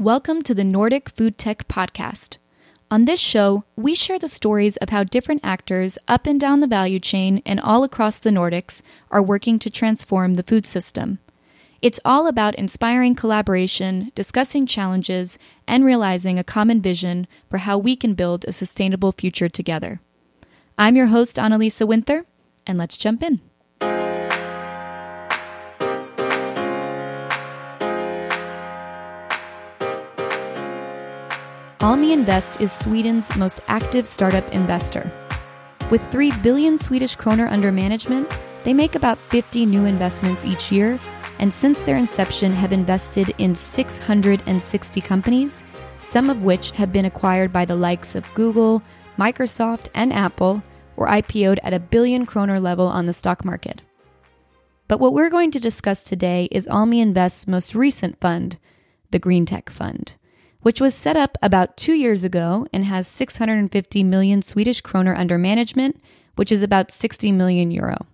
Welcome to the Nordic Food Tech Podcast. On this show, we share the stories of how different actors up and down the value chain and all across the Nordics are working to transform the food system. It's all about inspiring collaboration, discussing challenges, and realizing a common vision for how we can build a sustainable future together. I'm your host, Annalisa Winther, and let's jump in. Almi Invest is Sweden's most active startup investor. With 3 billion Swedish kroner under management, they make about 50 new investments each year, and since their inception have invested in 660 companies, some of which have been acquired by the likes of Google, Microsoft, and Apple, or IPO'd at a billion kroner level on the stock market. But what we're going to discuss today is Almi Invest's most recent fund, the Green Tech Fund which was set up about two years ago and has 650 million Swedish kroner under management, which is about 60 million euro.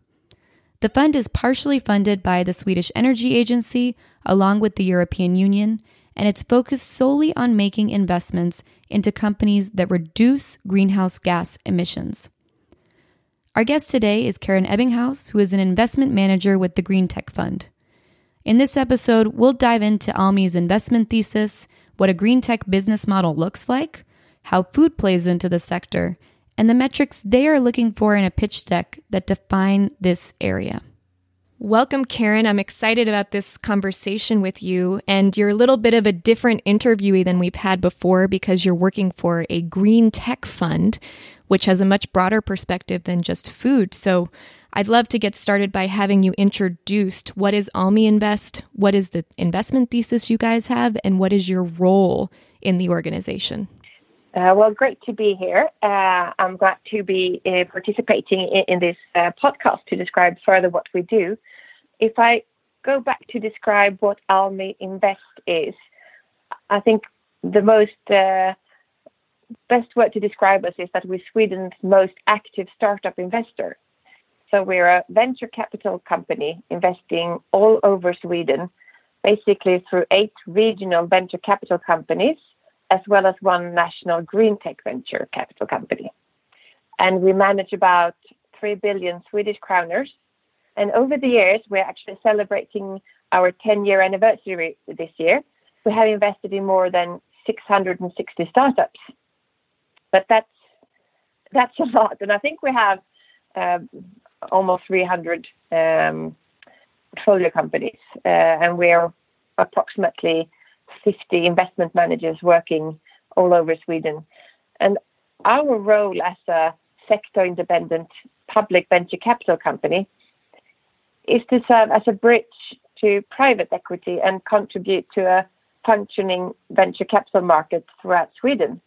The fund is partially funded by the Swedish Energy Agency along with the European Union, and it's focused solely on making investments into companies that reduce greenhouse gas emissions. Our guest today is Karen Ebbinghaus, who is an investment manager with the Green Tech Fund. In this episode, we'll dive into Almi's investment thesis, what a green tech business model looks like, how food plays into the sector, and the metrics they are looking for in a pitch deck that define this area. Welcome, Karen. I'm excited about this conversation with you. And you're a little bit of a different interviewee than we've had before because you're working for a green tech fund, which has a much broader perspective than just food. So I'd love to get started by having you introduced what is Almi Invest, what is the investment thesis you guys have, and what is your role in the organization? Uh, well, great to be here. Uh, I'm glad to be uh, participating in, in this uh, podcast to describe further what we do. If I go back to describe what Almi Invest is, I think the most uh, best word to describe us is that we're Sweden's most active startup investor. So we're a venture capital company investing all over Sweden, basically through eight regional venture capital companies, as well as one national green tech venture capital company. And we manage about 3 billion Swedish kroners. And over the years, we're actually celebrating our 10 year anniversary this year. We have invested in more than 660 startups. But that's that's a lot. And I think we have uh, almost 300 um, portfolio companies, uh, and we're approximately 50 investment managers working all over Sweden. And our role as a sector independent public venture capital company is to serve as a bridge to private equity and contribute to a functioning venture capital market throughout Sweden.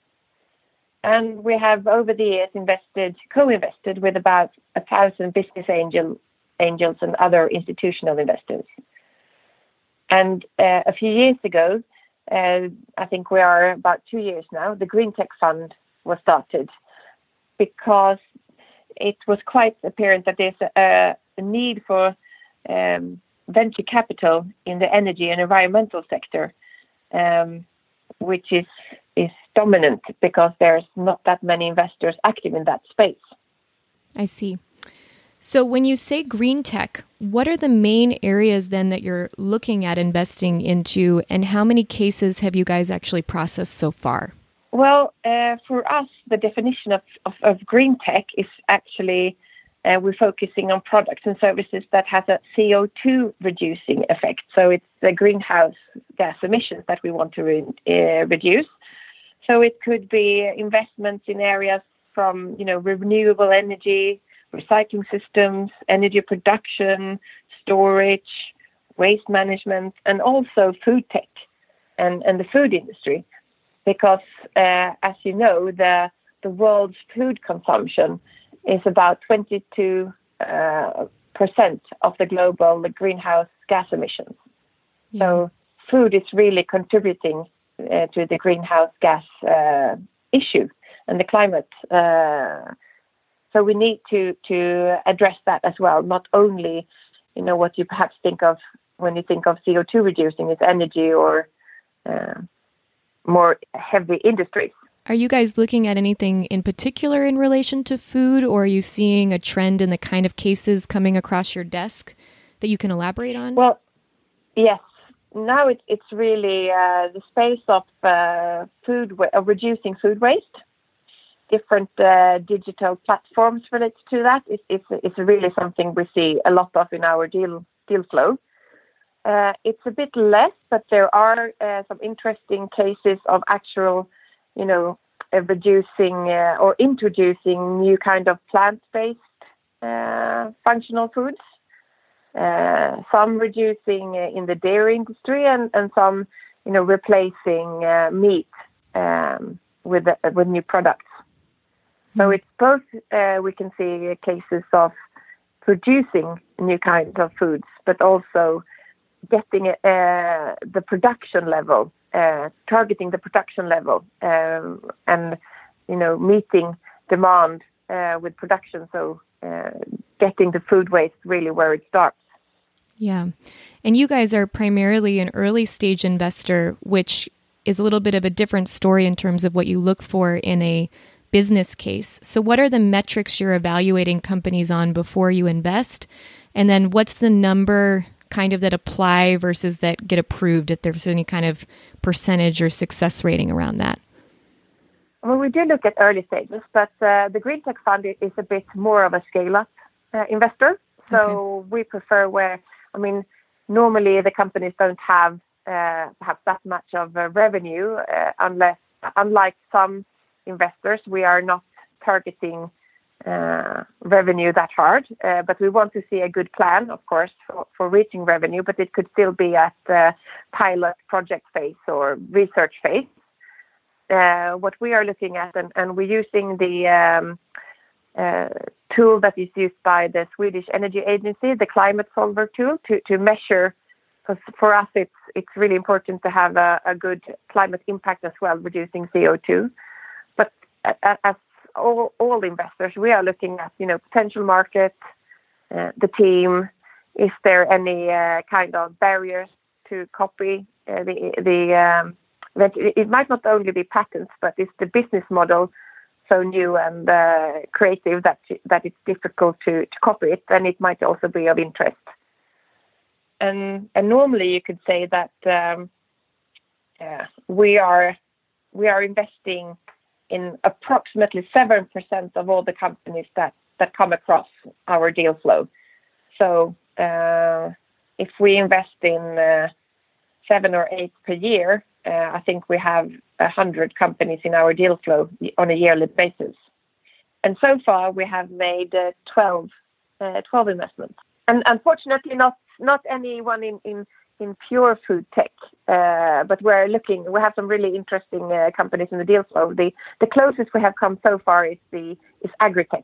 And we have over the years invested, co-invested with about a thousand business angel, angels and other institutional investors. And uh, a few years ago, uh, I think we are about two years now, the Green Tech Fund was started because it was quite apparent that there's a, a need for um, venture capital in the energy and environmental sector, um, which is is dominant because there's not that many investors active in that space. I see. So, when you say green tech, what are the main areas then that you're looking at investing into, and how many cases have you guys actually processed so far? Well, uh, for us, the definition of, of, of green tech is actually uh, we're focusing on products and services that has a CO2 reducing effect. So it's the greenhouse gas emissions that we want to re- uh, reduce. So it could be investments in areas from, you know, renewable energy, recycling systems, energy production, storage, waste management, and also food tech and, and the food industry. Because, uh, as you know, the, the world's food consumption is about 22 uh, percent of the global greenhouse gas emissions. Yeah. So food is really contributing uh, to the greenhouse gas uh, issue and the climate. Uh, so we need to to address that as well. Not only, you know, what you perhaps think of when you think of CO2 reducing is energy or uh, more heavy industries. Are you guys looking at anything in particular in relation to food, or are you seeing a trend in the kind of cases coming across your desk that you can elaborate on? Well, yes. Now it, it's really uh, the space of uh, food, wa- of reducing food waste. Different uh, digital platforms related to that is it's, it's really something we see a lot of in our deal deal flow. Uh, it's a bit less, but there are uh, some interesting cases of actual, you know, uh, reducing or introducing new kind of plant-based functional foods. Uh, some reducing in the dairy industry, and, and some, you know, replacing meat um, with with new products. So hmm. it's both. we can see cases of producing new kinds of foods, but also getting uh, the production level, uh, targeting the production level, um, and you know meeting demand uh, with production. So uh, getting the food waste really where it starts. Yeah, and you guys are primarily an early stage investor, which is a little bit of a different story in terms of what you look for in a business case. So, what are the metrics you're evaluating companies on before you invest? And then, what's the number kind of that apply versus that get approved if there's any kind of percentage or success rating around that? Well, we do look at early stages, but uh, the Green Tech Fund is a bit more of a scale up uh, investor. So okay. we prefer where, I mean, normally the companies don't have uh, perhaps that much of revenue uh, unless, unlike some investors, we are not targeting uh, revenue that hard, uh, but we want to see a good plan, of course, for, for reaching revenue, but it could still be at the pilot project phase or research phase. Uh, what we are looking at, and, and we're using the um, uh, tool that is used by the Swedish Energy Agency, the Climate Solver tool, to, to measure. Because for us, it's it's really important to have a, a good climate impact as well, reducing CO2. But as all, all investors, we are looking at, you know, potential market, uh, the team. Is there any uh, kind of barriers to copy uh, the the um, that it might not only be patents, but is the business model so new and uh, creative that that it's difficult to, to copy it, then it might also be of interest. And and normally you could say that um, we are we are investing in approximately 7% of all the companies that, that come across our deal flow. So uh, if we invest in uh, seven or eight per year, uh, I think we have 100 companies in our deal flow on a yearly basis. And so far, we have made uh, 12, uh, 12 investments. And unfortunately, not, not anyone in, in in pure food tech, uh, but we're looking. We have some really interesting uh, companies in the deal flow. The the closest we have come so far is the is Agritech.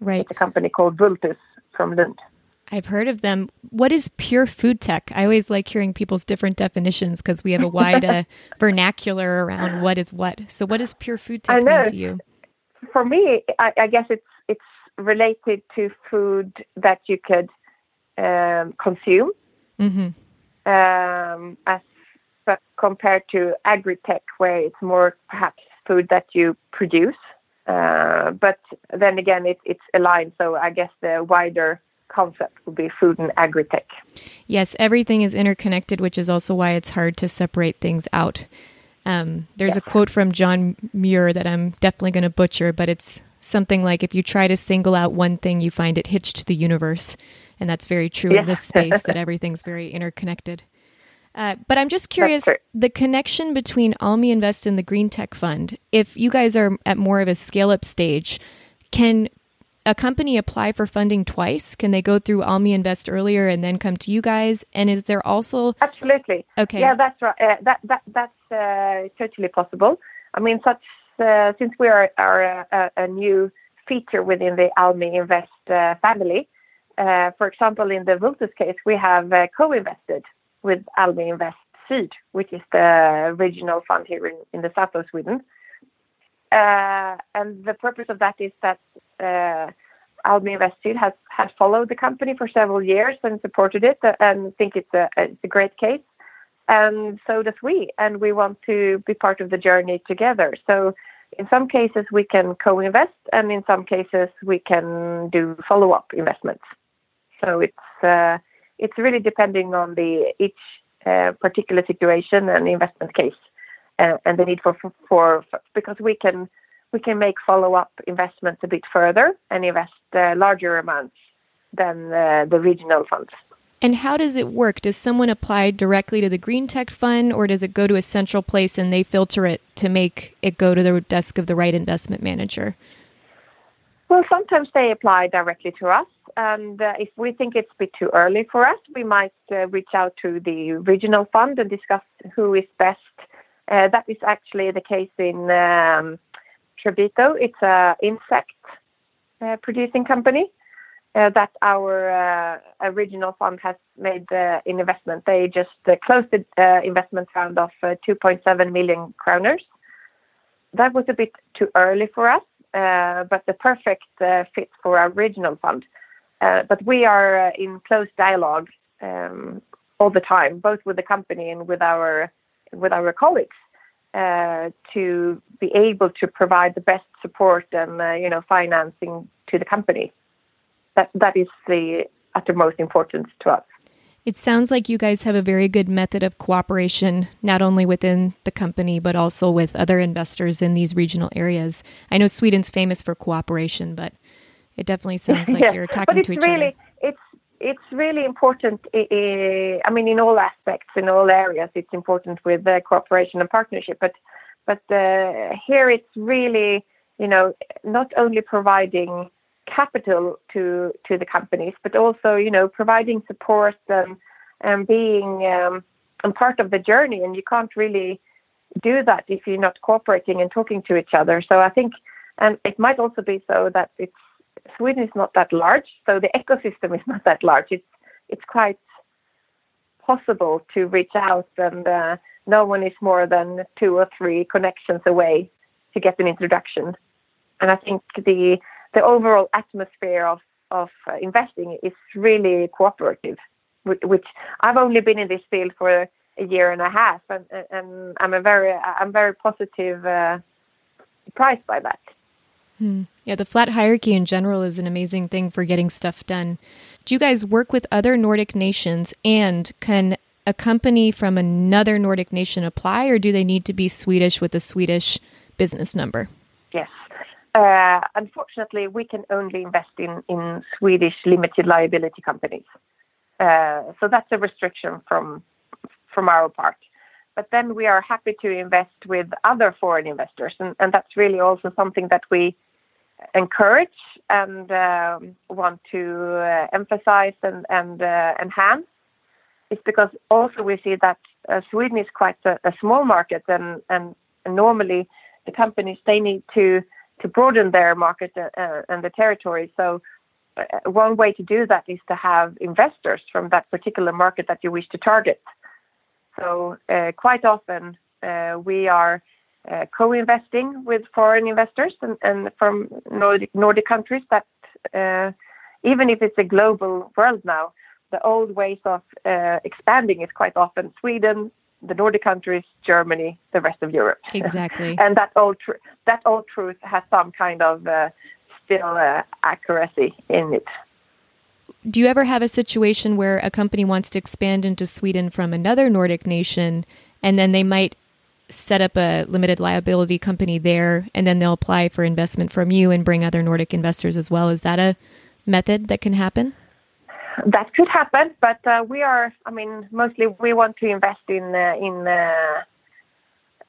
Right. It's a company called Vultus from Lund. I've heard of them. What is pure food tech? I always like hearing people's different definitions because we have a wide uh, vernacular around what is what. So, what does pure food tech mean to you? For me, I, I, guess it's it's related to food that you could um, consume. Mm-hmm um, as but compared to agri-tech, where it's more perhaps food that you produce. Uh, but then again, it, it's aligned. So I guess the wider concept would be food and agri-tech. Yes, everything is interconnected, which is also why it's hard to separate things out. Um, there's yes. a quote from John Muir that I'm definitely going to butcher, but it's something like if you try to single out one thing, you find it hitched to the universe. And that's very true yeah. in this space that everything's very interconnected. Uh, but I'm just curious the connection between Almi Invest and the Green Tech Fund. If you guys are at more of a scale up stage, can a company apply for funding twice? Can they go through Almi Invest earlier and then come to you guys? And is there also absolutely okay? Yeah, that's right. Uh, that that that's uh, totally possible. I mean, such uh, since we are, are a, a, new feature within the Almi Invest uh, family, uh, for example, in the Vultus case, we have uh, co-invested with Almi Invest Syd, which is the regional fund here in, in the south of Sweden. Uh, and the purpose of that is that uh, Almi Invest has, followed the company for several years and supported it and think it's a, it's a great case. and so does we, and we want to be part of the journey together. So in some cases we can co-invest, and in some cases we can do follow-up investments. So it's uh, it's really depending on the each uh, particular situation and investment case, uh, and the need for, for, for because we can we can make follow-up investments a bit further and invest uh, larger amounts than uh, the regional funds. And how does it work? Does someone apply directly to the Green Tech Fund, or does it go to a central place and they filter it to make it go to the desk of the right investment manager? Well, sometimes they apply directly to us, and uh, if we think it's a bit too early for us, we might uh, reach out to the regional fund and discuss who is best. Uh, that is actually the case in um, Tebrito. It's an insect uh, producing company uh, that our uh, original fund has made in investment. They just uh, closed the uh, investment round of uh, 2.7 million kroners. That was a bit too early for us, but the perfect fit for our original fund. but we are in close dialogue um, all the time, both with the company and with our with our colleagues, uh, to be able to provide the best support and uh, you know financing to the company that that is the uttermost importance to us. It sounds like you guys have a very good method of cooperation, not only within the company, but also with other investors in these regional areas. I know Sweden's famous for cooperation, but it definitely sounds like yes, you're talking to each really, other. It's really important. I mean, in all aspects, in all areas, it's important with cooperation and partnership. But but uh, here, it's really you know not only providing capital to to the companies, but also you know providing support and and being um, and part of the journey. And you can't really do that if you're not cooperating and talking to each other. So I think, and it might also be so that it's Sweden is not that large, so the ecosystem is not that large. It's it's quite possible to reach out, and uh, no one is more than two or three connections away to get an introduction. And I think the the overall atmosphere of of uh, investing is really cooperative, which I've only been in this field for a year and a half, and, and I'm a very I'm very positive uh, surprised by that. Hmm. Yeah, the flat hierarchy in general is an amazing thing for getting stuff done. Do you guys work with other Nordic nations, and can a company from another Nordic nation apply, or do they need to be Swedish with a Swedish business number? Yes, uh, unfortunately, we can only invest in, in Swedish limited liability companies. Uh, so that's a restriction from from our part. But then we are happy to invest with other foreign investors, and, and that's really also something that we encourage and um, want to uh, emphasize and, and uh, enhance. Is because also we see that uh, Sweden is quite a, a small market, and, and, normally the companies they need to to broaden their market uh, uh, and the territory. So uh, one way to do that is to have investors from that particular market that you wish to target. So quite often we are uh, co-investing with foreign investors and, and from Nordic, Nordic countries that even if it's a global world now, the old ways of expanding is quite often Sweden, the Nordic countries, Germany, the rest of Europe. Exactly. and that old tr- that old truth has some kind of uh, still uh, accuracy in it. Do you ever have a situation where a company wants to expand into Sweden from another Nordic nation, and then they might set up a limited liability company there, and then they'll apply for investment from you and bring other Nordic investors as well? Is that a method that can happen? that could happen, but uh, we are. I mean, mostly we want to invest in uh, in uh,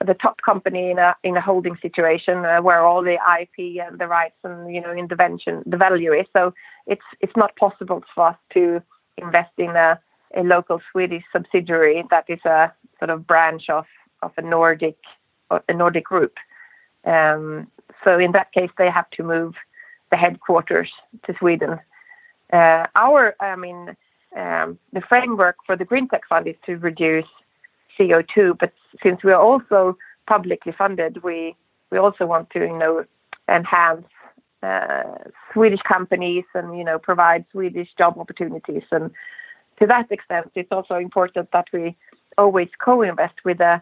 the top company in a in a holding situation uh, where all the IP and the rights and you know intervention the value is. So it's it's not possible for us to invest in a, a local Swedish subsidiary that is a sort of branch of of a Nordic a Nordic group. Um, so in that case, they have to move the headquarters to Sweden uh, our, I mean, um, the framework for the Green Tech Fund is to reduce CO2, but since we are also publicly funded, we we also want to, you know, enhance uh, Swedish companies and you know provide Swedish job opportunities. And to that extent, it's also important that we always co-invest with the uh,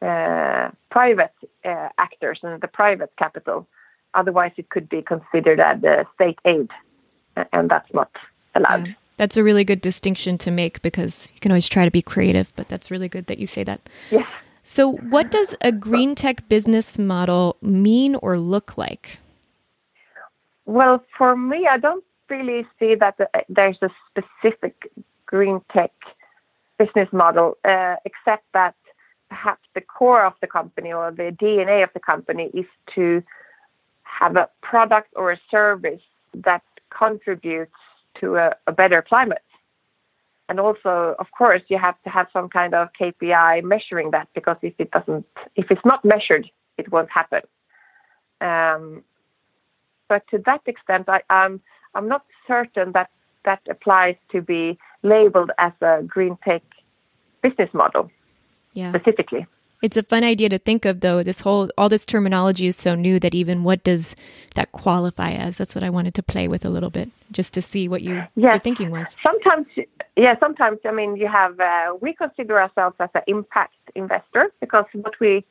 private uh, actors and the private capital. Otherwise, it could be considered as state aid, and that's not allowed. Yeah. That's a really good distinction to make because you can always try to be creative, but that's really good that you say that. Yeah. So, what does a green tech business model mean or look like? Well, for me, I don't really see that there's a specific green tech business model, uh, except that perhaps the core of the company or the DNA of the company is to have a product or a service that contributes to a, a better climate. And also, of course, you have to have some kind of KPI measuring that because if it doesn't, if it's not measured, it won't happen. Um, but to that extent, I, I'm not certain that that applies to be labeled as a green tech business model yeah. specifically. It's a fun idea to think of, though. This whole, all this terminology is so new that even what does that qualify as? That's what I wanted to play with a little bit, just to see what you, yes. your thinking was. Sometimes, yeah, sometimes, I mean, you have, uh, we consider ourselves as an impact investor because what we,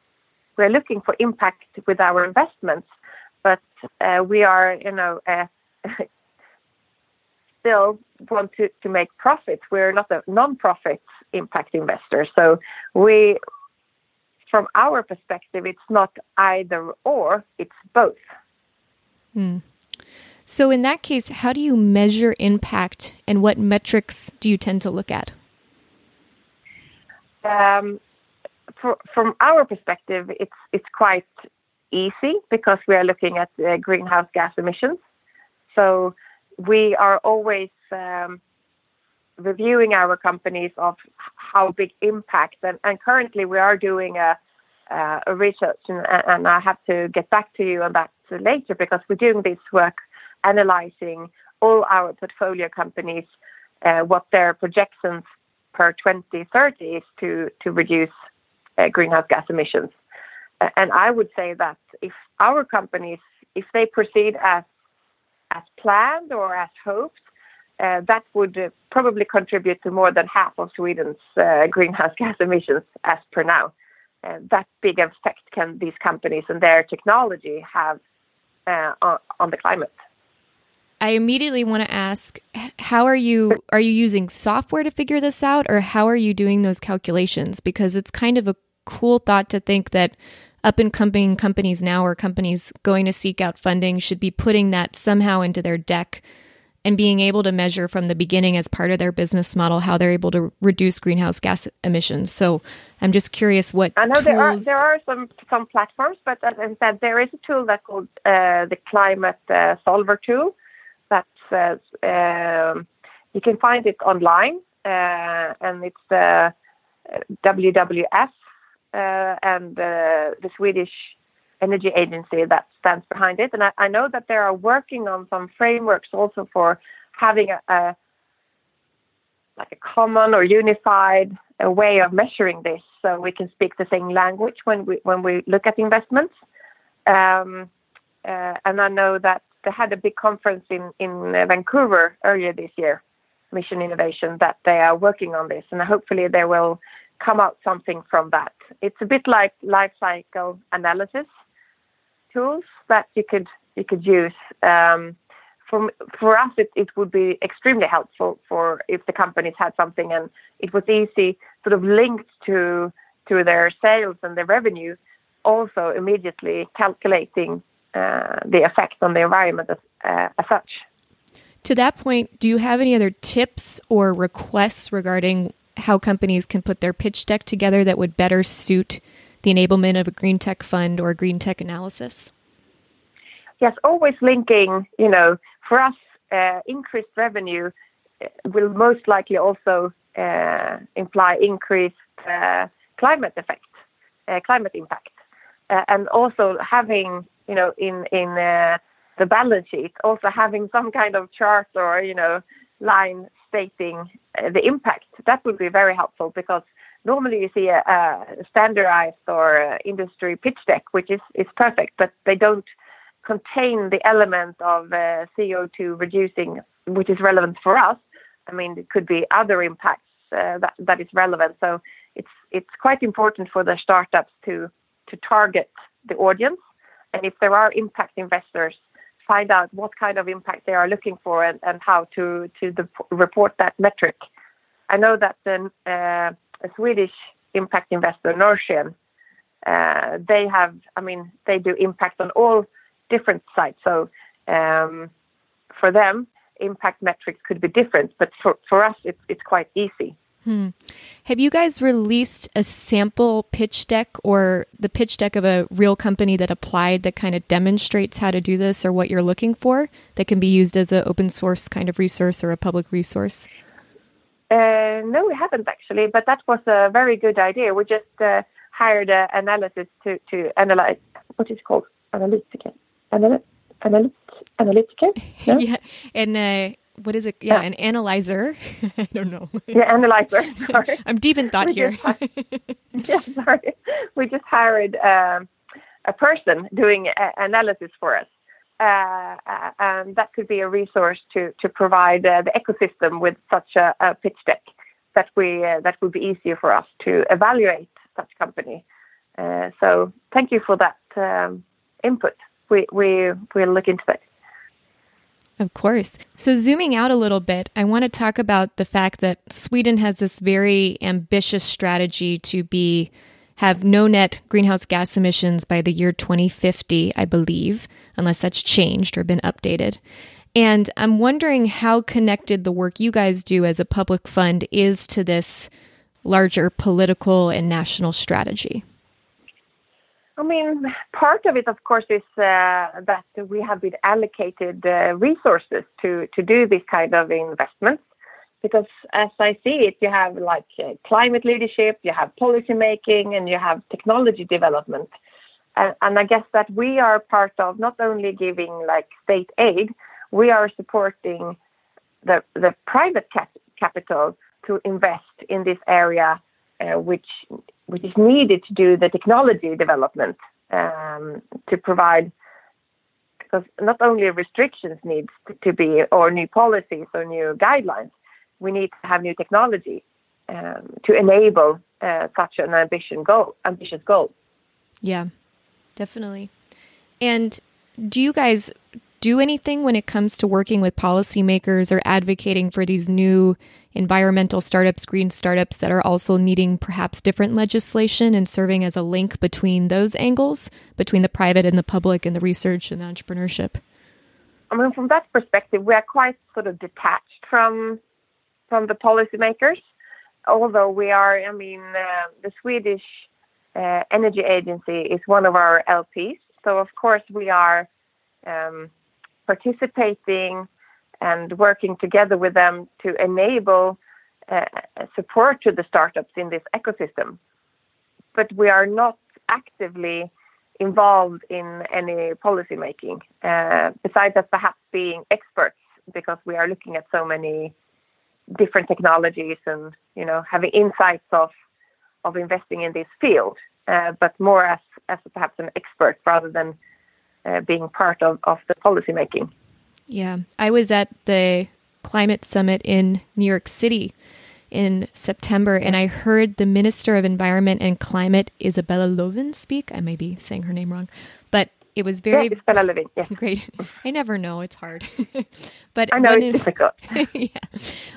we're looking for impact with our investments, but uh, we are, you know, uh, still want to, to make profits. We're not a non-profit impact investors. So we, from our perspective, it's not either or, it's both. Hmm. So, in that case, how do you measure impact and what metrics do you tend to look at? Um, for, from our perspective, it's, it's quite easy because we are looking at uh, greenhouse gas emissions. So, we are always um, reviewing our companies of how big impact and, and currently we are doing a, uh, a research and, and, I have to get back to you on that later because we're doing this work analyzing all our portfolio companies uh, what their projections per 2030 is to to reduce uh, greenhouse gas emissions. And I would say that if our companies if they proceed as as planned or as hoped uh, that would uh, probably contribute to more than half of Sweden's uh, greenhouse gas emissions as per now. Uh, that big effect can these companies and their technology have uh, on, on, the climate. I immediately want to ask how are you are you using software to figure this out or how are you doing those calculations because it's kind of a cool thought to think that up and coming companies now or companies going to seek out funding should be putting that somehow into their deck and being able to measure from the beginning as part of their business model how they're able to reduce greenhouse gas emissions. So I'm just curious what I know tools... there are there are some some platforms, but as I said, there is a tool that called uh, the Climate uh, Solver tool that says um, you can find it online, uh, and it's the WWF uh, and the Swedish energy agency that stands behind it. And I, I, know that they are working on some frameworks also for having a, a like a common or unified a way of measuring this, so we can speak the same language when we when we look at investments. Um, uh, and I know that they had a big conference in in Vancouver earlier this year, Mission Innovation, that they are working on this, and hopefully there will come out something from that. It's a bit like life cycle analysis, tools that you could you could use. Um, for for us, it, it would be extremely helpful for if the companies had something and it was easy, sort of linked to to their sales and their revenue, also immediately calculating uh, the effect on the environment as, uh, as such. To that point, do you have any other tips or requests regarding how companies can put their pitch deck together that would better suit the enablement of a green tech fund or green tech analysis? Yes, always linking, you know, for us, uh, increased revenue uh, will most likely also uh, imply increased uh, climate effect, uh, climate impact. Uh, and also having, you know, in, in the balance sheet, also having some kind of chart or, you know, line stating the impact, that would be very helpful because normally you see a, a standardized or a industry pitch deck, which is, is perfect, but they don't contain the element of uh, CO2 reducing, which is relevant for us. I mean, it could be other impacts uh, that, that is relevant. So it's it's quite important for the startups to to target the audience, and if there are impact investors, find out what kind of impact they are looking for and, and how to to the, report that metric. I know that the uh, a Swedish impact investor, Norrsken, uh, they have, I mean, they do impact on all different sites. So um, for them, impact metrics could be different, but for, for us, it's, it's quite easy. Hmm. Have you guys released a sample pitch deck or the pitch deck of a real company that applied that kind of demonstrates how to do this or what you're looking for that can be used as an open source kind of resource or a public resource? Uh, no, we haven't actually, but that was a very good idea. We just uh, hired an analysis to, to analyze what is it called analytica, Analy- analyt- analytica. No? yeah, and uh, what is it? Yeah, an analyzer. I don't know. Yeah, analyzer. Sorry. I'm deep in thought we here. yeah, sorry. We just hired um, a person doing analysis for us. Uh, uh, and that could be a resource to to provide uh, the ecosystem with such a, a pitch deck that we uh, that would be easier for us to evaluate such company. Uh, so thank you for that um, input. We we will look into that. Of course. So, zooming out a little bit, I want to talk about the fact that Sweden has this very ambitious strategy to be have no net greenhouse gas emissions by the year 2050, I believe, unless that's changed or been updated. And I'm wondering how connected the work you guys do as a public fund is to this larger political and national strategy. I mean, part of it, of course, is uh, that we have been allocated uh, resources to, to do this kind of investments. Because as I see it, you have like uh, climate leadership, you have policy making, and you have technology development. And, and I guess that we are part of not only giving like state aid, we are supporting the, the private cap- capital to invest in this area, uh, which which is needed to do the technology development um, to provide because not only restrictions needs to be or new policies or new guidelines we need to have new technology um, to enable uh, such an ambition goal ambitious goal yeah definitely and do you guys do anything when it comes to working with policymakers or advocating for these new environmental startups, green startups that are also needing perhaps different legislation and serving as a link between those angles, between the private and the public and the research and the entrepreneurship? I mean, from that perspective, we are quite sort of detached from from the policymakers, although we are. I mean, uh, the Swedish uh, Energy Agency is one of our LPs, so of course we are um, participating and working together with them to enable uh, support to the startups in this ecosystem. But we are not actively involved in any policy making, uh, besides us perhaps being experts because we are looking at so many different technologies and you know having insights of of investing in this field, uh, but more as as perhaps an expert rather than uh, being part of, of the policy making. Yeah, I was at the climate summit in New York City in September, and I heard the Minister of Environment and Climate, Isabella Lövin, speak. I may be saying her name wrong, it was very yeah. Yeah. Great. I never know; it's hard. but I know it's difficult. yeah,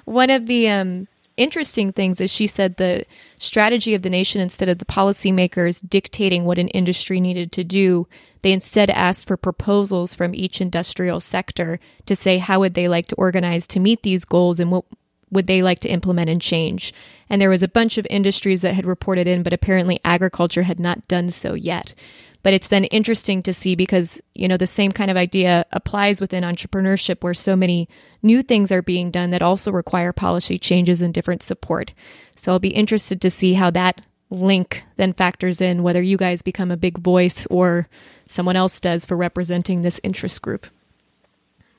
one of the um, interesting things is she said the strategy of the nation instead of the policymakers dictating what an industry needed to do they instead asked for proposals from each industrial sector to say how would they like to organize to meet these goals and what would they like to implement and change. And there was a bunch of industries that had reported in, but apparently agriculture had not done so yet. But it's then interesting to see because, you know, the same kind of idea applies within entrepreneurship where so many new things are being done that also require policy changes and different support. So I'll be interested to see how that link then factors in whether you guys become a big voice or someone else does for representing this interest group.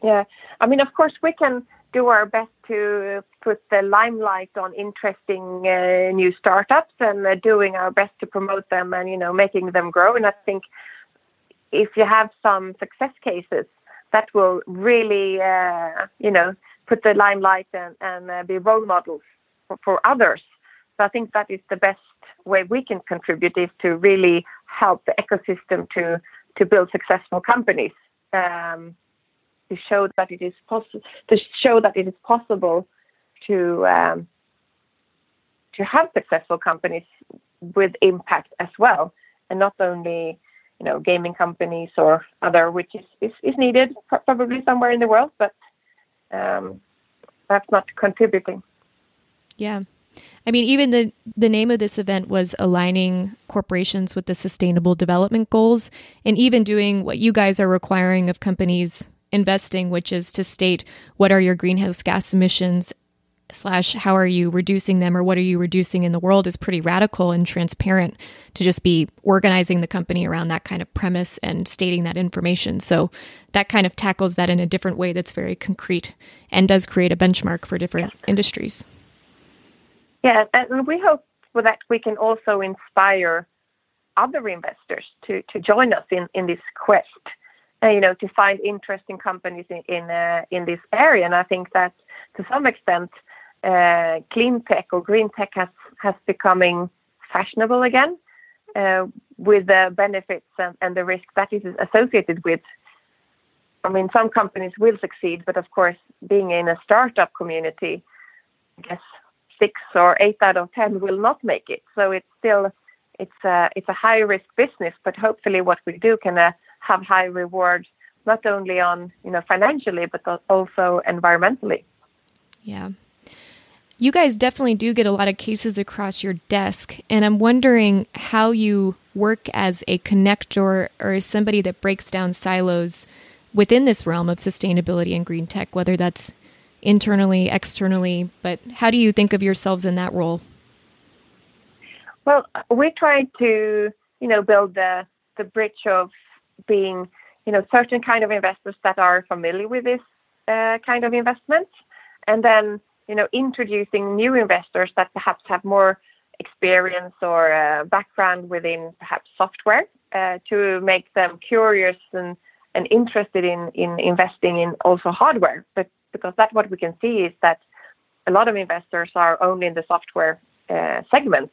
Yeah, I mean, of course, we can do our best to put the limelight on interesting uh, new startups and uh, doing our best to promote them and you know making them grow. And I think if you have some success cases, that will really uh, you know put the limelight and, and uh, be role models for, for others so I think that is the best way we can contribute is to really help the ecosystem to to build successful companies. Um, to show that it is possible to show that it is possible to um, to have successful companies with impact as well, and not only you know gaming companies or other, which is is, is needed probably somewhere in the world, but um, not contributing. Yeah. I mean, even the the name of this event was aligning corporations with the sustainable development goals, and even doing what you guys are requiring of companies investing, which is to state what are your greenhouse gas emissions slash how are you reducing them or what are you reducing in the world is pretty radical and transparent to just be organizing the company around that kind of premise and stating that information. So that kind of tackles that in a different way that's very concrete and does create a benchmark for different industries. Yeah, and we hope that we can also inspire other investors to, to join us in, in this quest, uh, you know, to find interesting companies in in, uh, in this area. And I think that to some extent, uh, clean tech or green tech has has becoming fashionable again, uh, with the benefits and, and the risk that is associated with. I mean, some companies will succeed, but of course, being in a startup community, I guess six or eight out of ten will not make it. So it's still it's a it's a high risk business, but hopefully what we do can uh, have high reward not only on you know financially but also environmentally. Yeah. You guys definitely do get a lot of cases across your desk, and I'm wondering how you work as a connector or as somebody that breaks down silos within this realm of sustainability and green tech, whether that's internally, externally, but how do you think of yourselves in that role? Well, we try to, you know, build the the bridge of being, you know, certain kind of investors that are familiar with this uh, kind of investment, and then, you know, introducing new investors that perhaps have more experience or uh, background within perhaps software uh, to make them curious and and interested in in investing in also hardware, but because that's what we can see is that a lot of investors are only in the software uh, segment.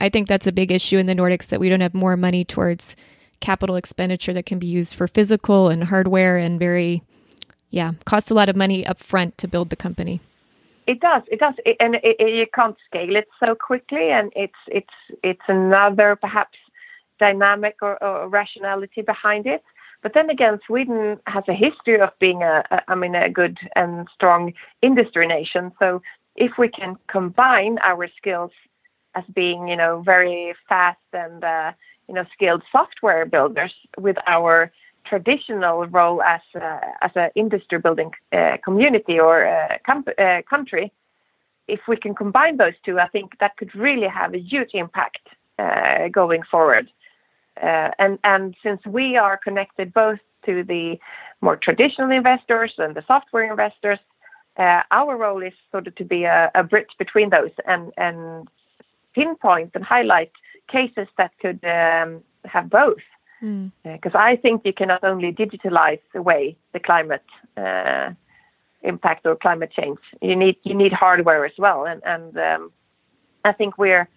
I think that's a big issue in the Nordics that we don't have more money towards capital expenditure that can be used for physical and hardware and very, yeah, cost a lot of money up front to build the company. It does, it does, it, and it, it, you can't scale it so quickly, and it's it's it's another perhaps dynamic or, or rationality behind it. But then again, Sweden has a history of being a, a, I mean, a good and strong industry nation. So if we can combine our skills as being, you know, very fast and, uh, you know, skilled software builders with our traditional role as a, as an industry building uh, community or uh, com- uh, country, if we can combine those two, I think that could really have a huge impact uh, going forward. And, and since we are connected both to the more traditional investors and the software investors, uh, our role is sort of to be a, a bridge between those and, and pinpoint and highlight cases that could um, have both. Because mm. uh, I think you cannot only digitalize away the climate uh, impact or climate change. You need you need hardware as well, and and um, I think we're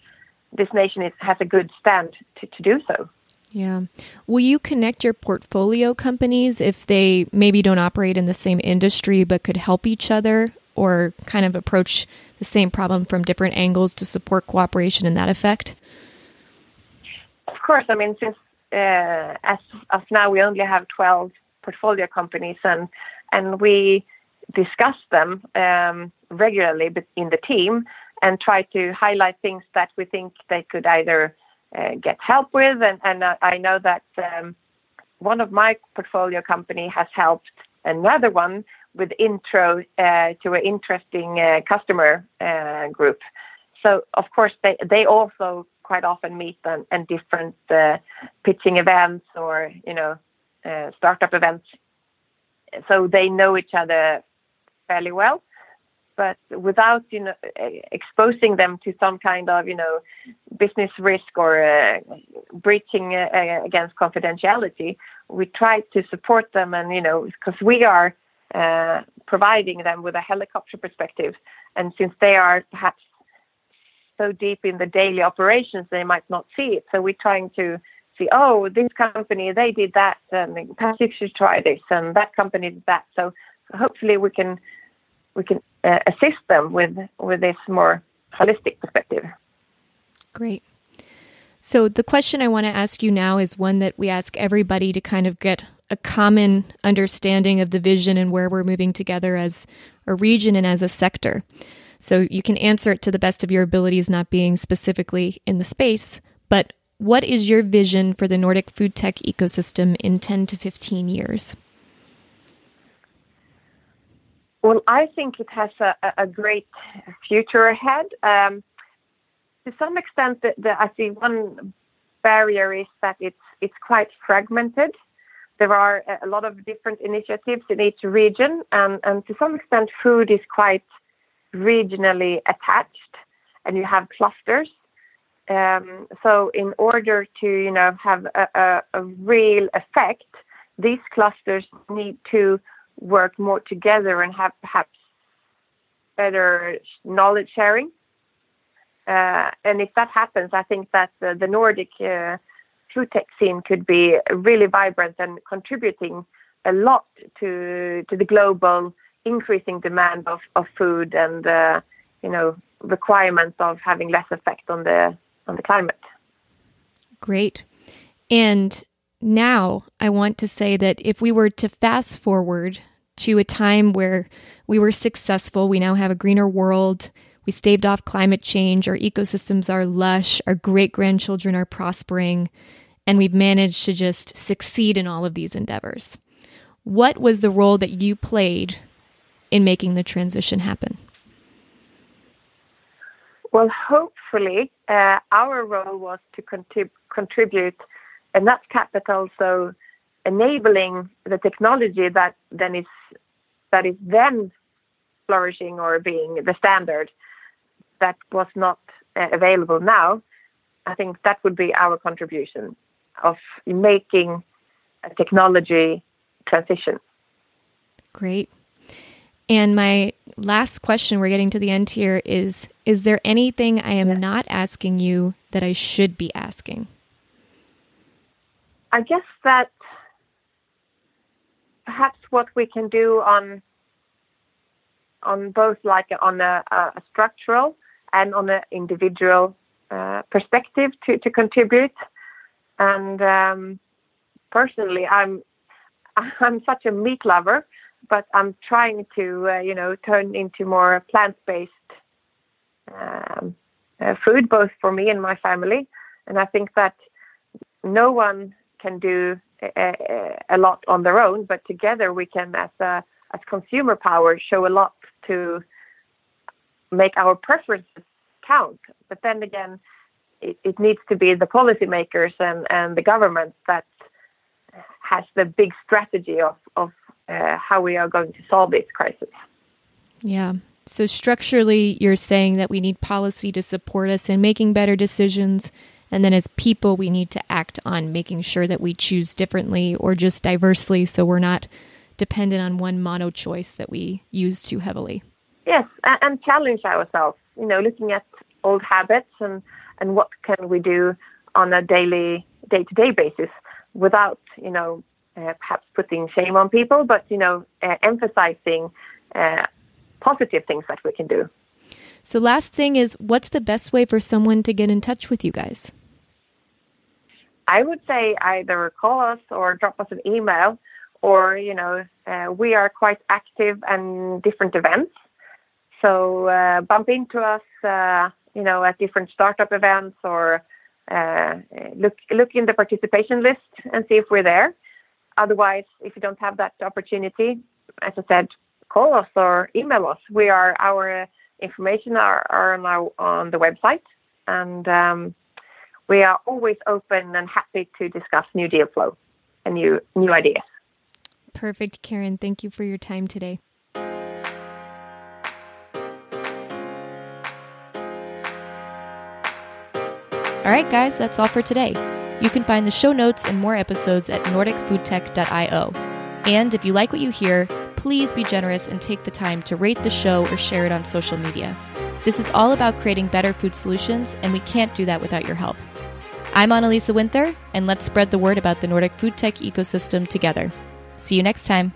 this nation is, has a good stand to, to do so. Yeah. Will you connect your portfolio companies if they maybe don't operate in the same industry but could help each other or kind of approach the same problem from different angles to support cooperation in that effect? Course. I mean, since uh, as of now we only have 12 portfolio companies and and we discuss them um, regularly in the team and try to highlight things that we think they could either uh, get help with. And, and I know that um, one of my portfolio company has helped another one with intro uh, to an interesting uh, customer uh, group. So of course they they also quite often meet and, different uh, pitching events or you know startup events. So they know each other fairly well but without you know exposing them to some kind of you know business risk or uh, breaching uh, uh, against confidentiality we try to support them and you know because we are uh, providing them with a helicopter perspective and since they are perhaps so deep in the daily operations they might not see it. So we're trying to see, oh, this company they did that, and perhaps you should try this, and that company did that. So hopefully we can we can uh, assist them with with this more holistic perspective. Great. So the question I want to ask you now is one that we ask everybody to kind of get a common understanding of the vision and where we're moving together as a region and as a sector. So you can answer it to the best of your abilities, not being specifically in the space, but what is your vision for the Nordic food tech ecosystem in 10 to 15 years? Well, I think it has a, a great future ahead. Um, to some extent, the, the, I see one barrier is that it's it's quite fragmented. There are a lot of different initiatives in each region, and, and to some extent, food is quite regionally attached, and you have clusters. Um, so, in order to you know have a, a, a real effect, these clusters need to work more together and have perhaps better knowledge sharing. Uh, and if that happens, I think that uh, the Nordic uh, food tech scene could be really vibrant and contributing a lot to to the global increasing demand of, of food and uh, you know requirement of having less effect on the on the climate. Great. And now I want to say that if we were to fast forward to a time where we were successful, we now have a greener world, we staved off climate change, our ecosystems are lush, our great grandchildren are prospering, and we've managed to just succeed in all of these endeavors. What was the role that you played in making the transition happen? Well, hopefully, uh, our role was to contrib- contribute enough capital so enabling the technology that then is that is then flourishing or being the standard that was not uh, available now. I think that would be our contribution of making a technology transition. Great. And my last question, we're getting to the end here, is Is there anything I am yeah. not asking you that I should be asking? I guess that perhaps what we can do on on both like on a, a structural and on an individual uh, perspective to, to contribute. And um, personally, I'm I'm such a meat lover, but I'm trying to uh, you know turn into more plant-based um, uh, food, both for me and my family. And I think that no one can do a, a, lot on their own, but together we can, as a as consumer power, show a lot to make our preferences count. But then again, it, it needs to be the policymakers and, and the government that has the big strategy of, of uh, how we are going to solve this crisis. Yeah. So structurally, you're saying that we need policy to support us in making better decisions and then as people, we need to act on making sure that we choose differently or just diversely so we're not dependent on one mono choice that we use too heavily. Yes, and challenge ourselves, you know, looking at old habits and, and what can we do on a daily, day to day basis without, you know, uh, perhaps putting shame on people, but, you know, uh, emphasizing uh, positive things that we can do. So, last thing is, what's the best way for someone to get in touch with you guys? I would say either call us or drop us an email, or you know, uh, we are quite active and different events. So uh, bump into us, uh, you know, at different startup events, or uh, look look in the participation list and see if we're there. Otherwise, if you don't have that opportunity, as I said, call us or email us. We are our information are, are now on the website, and um, we are always open and happy to discuss new deal flow and new new ideas. Perfect, Karen. Thank you for your time today. All right, guys, that's all for today. You can find the show notes and more episodes at nordicfoodtech.io. And if you like what you hear, please be generous and take the time to rate the show or share it on social media. This is all about creating better food solutions, and we can't do that without your help. I'm Annalisa Winther, and let's spread the word about the Nordic food tech ecosystem together. See you next time.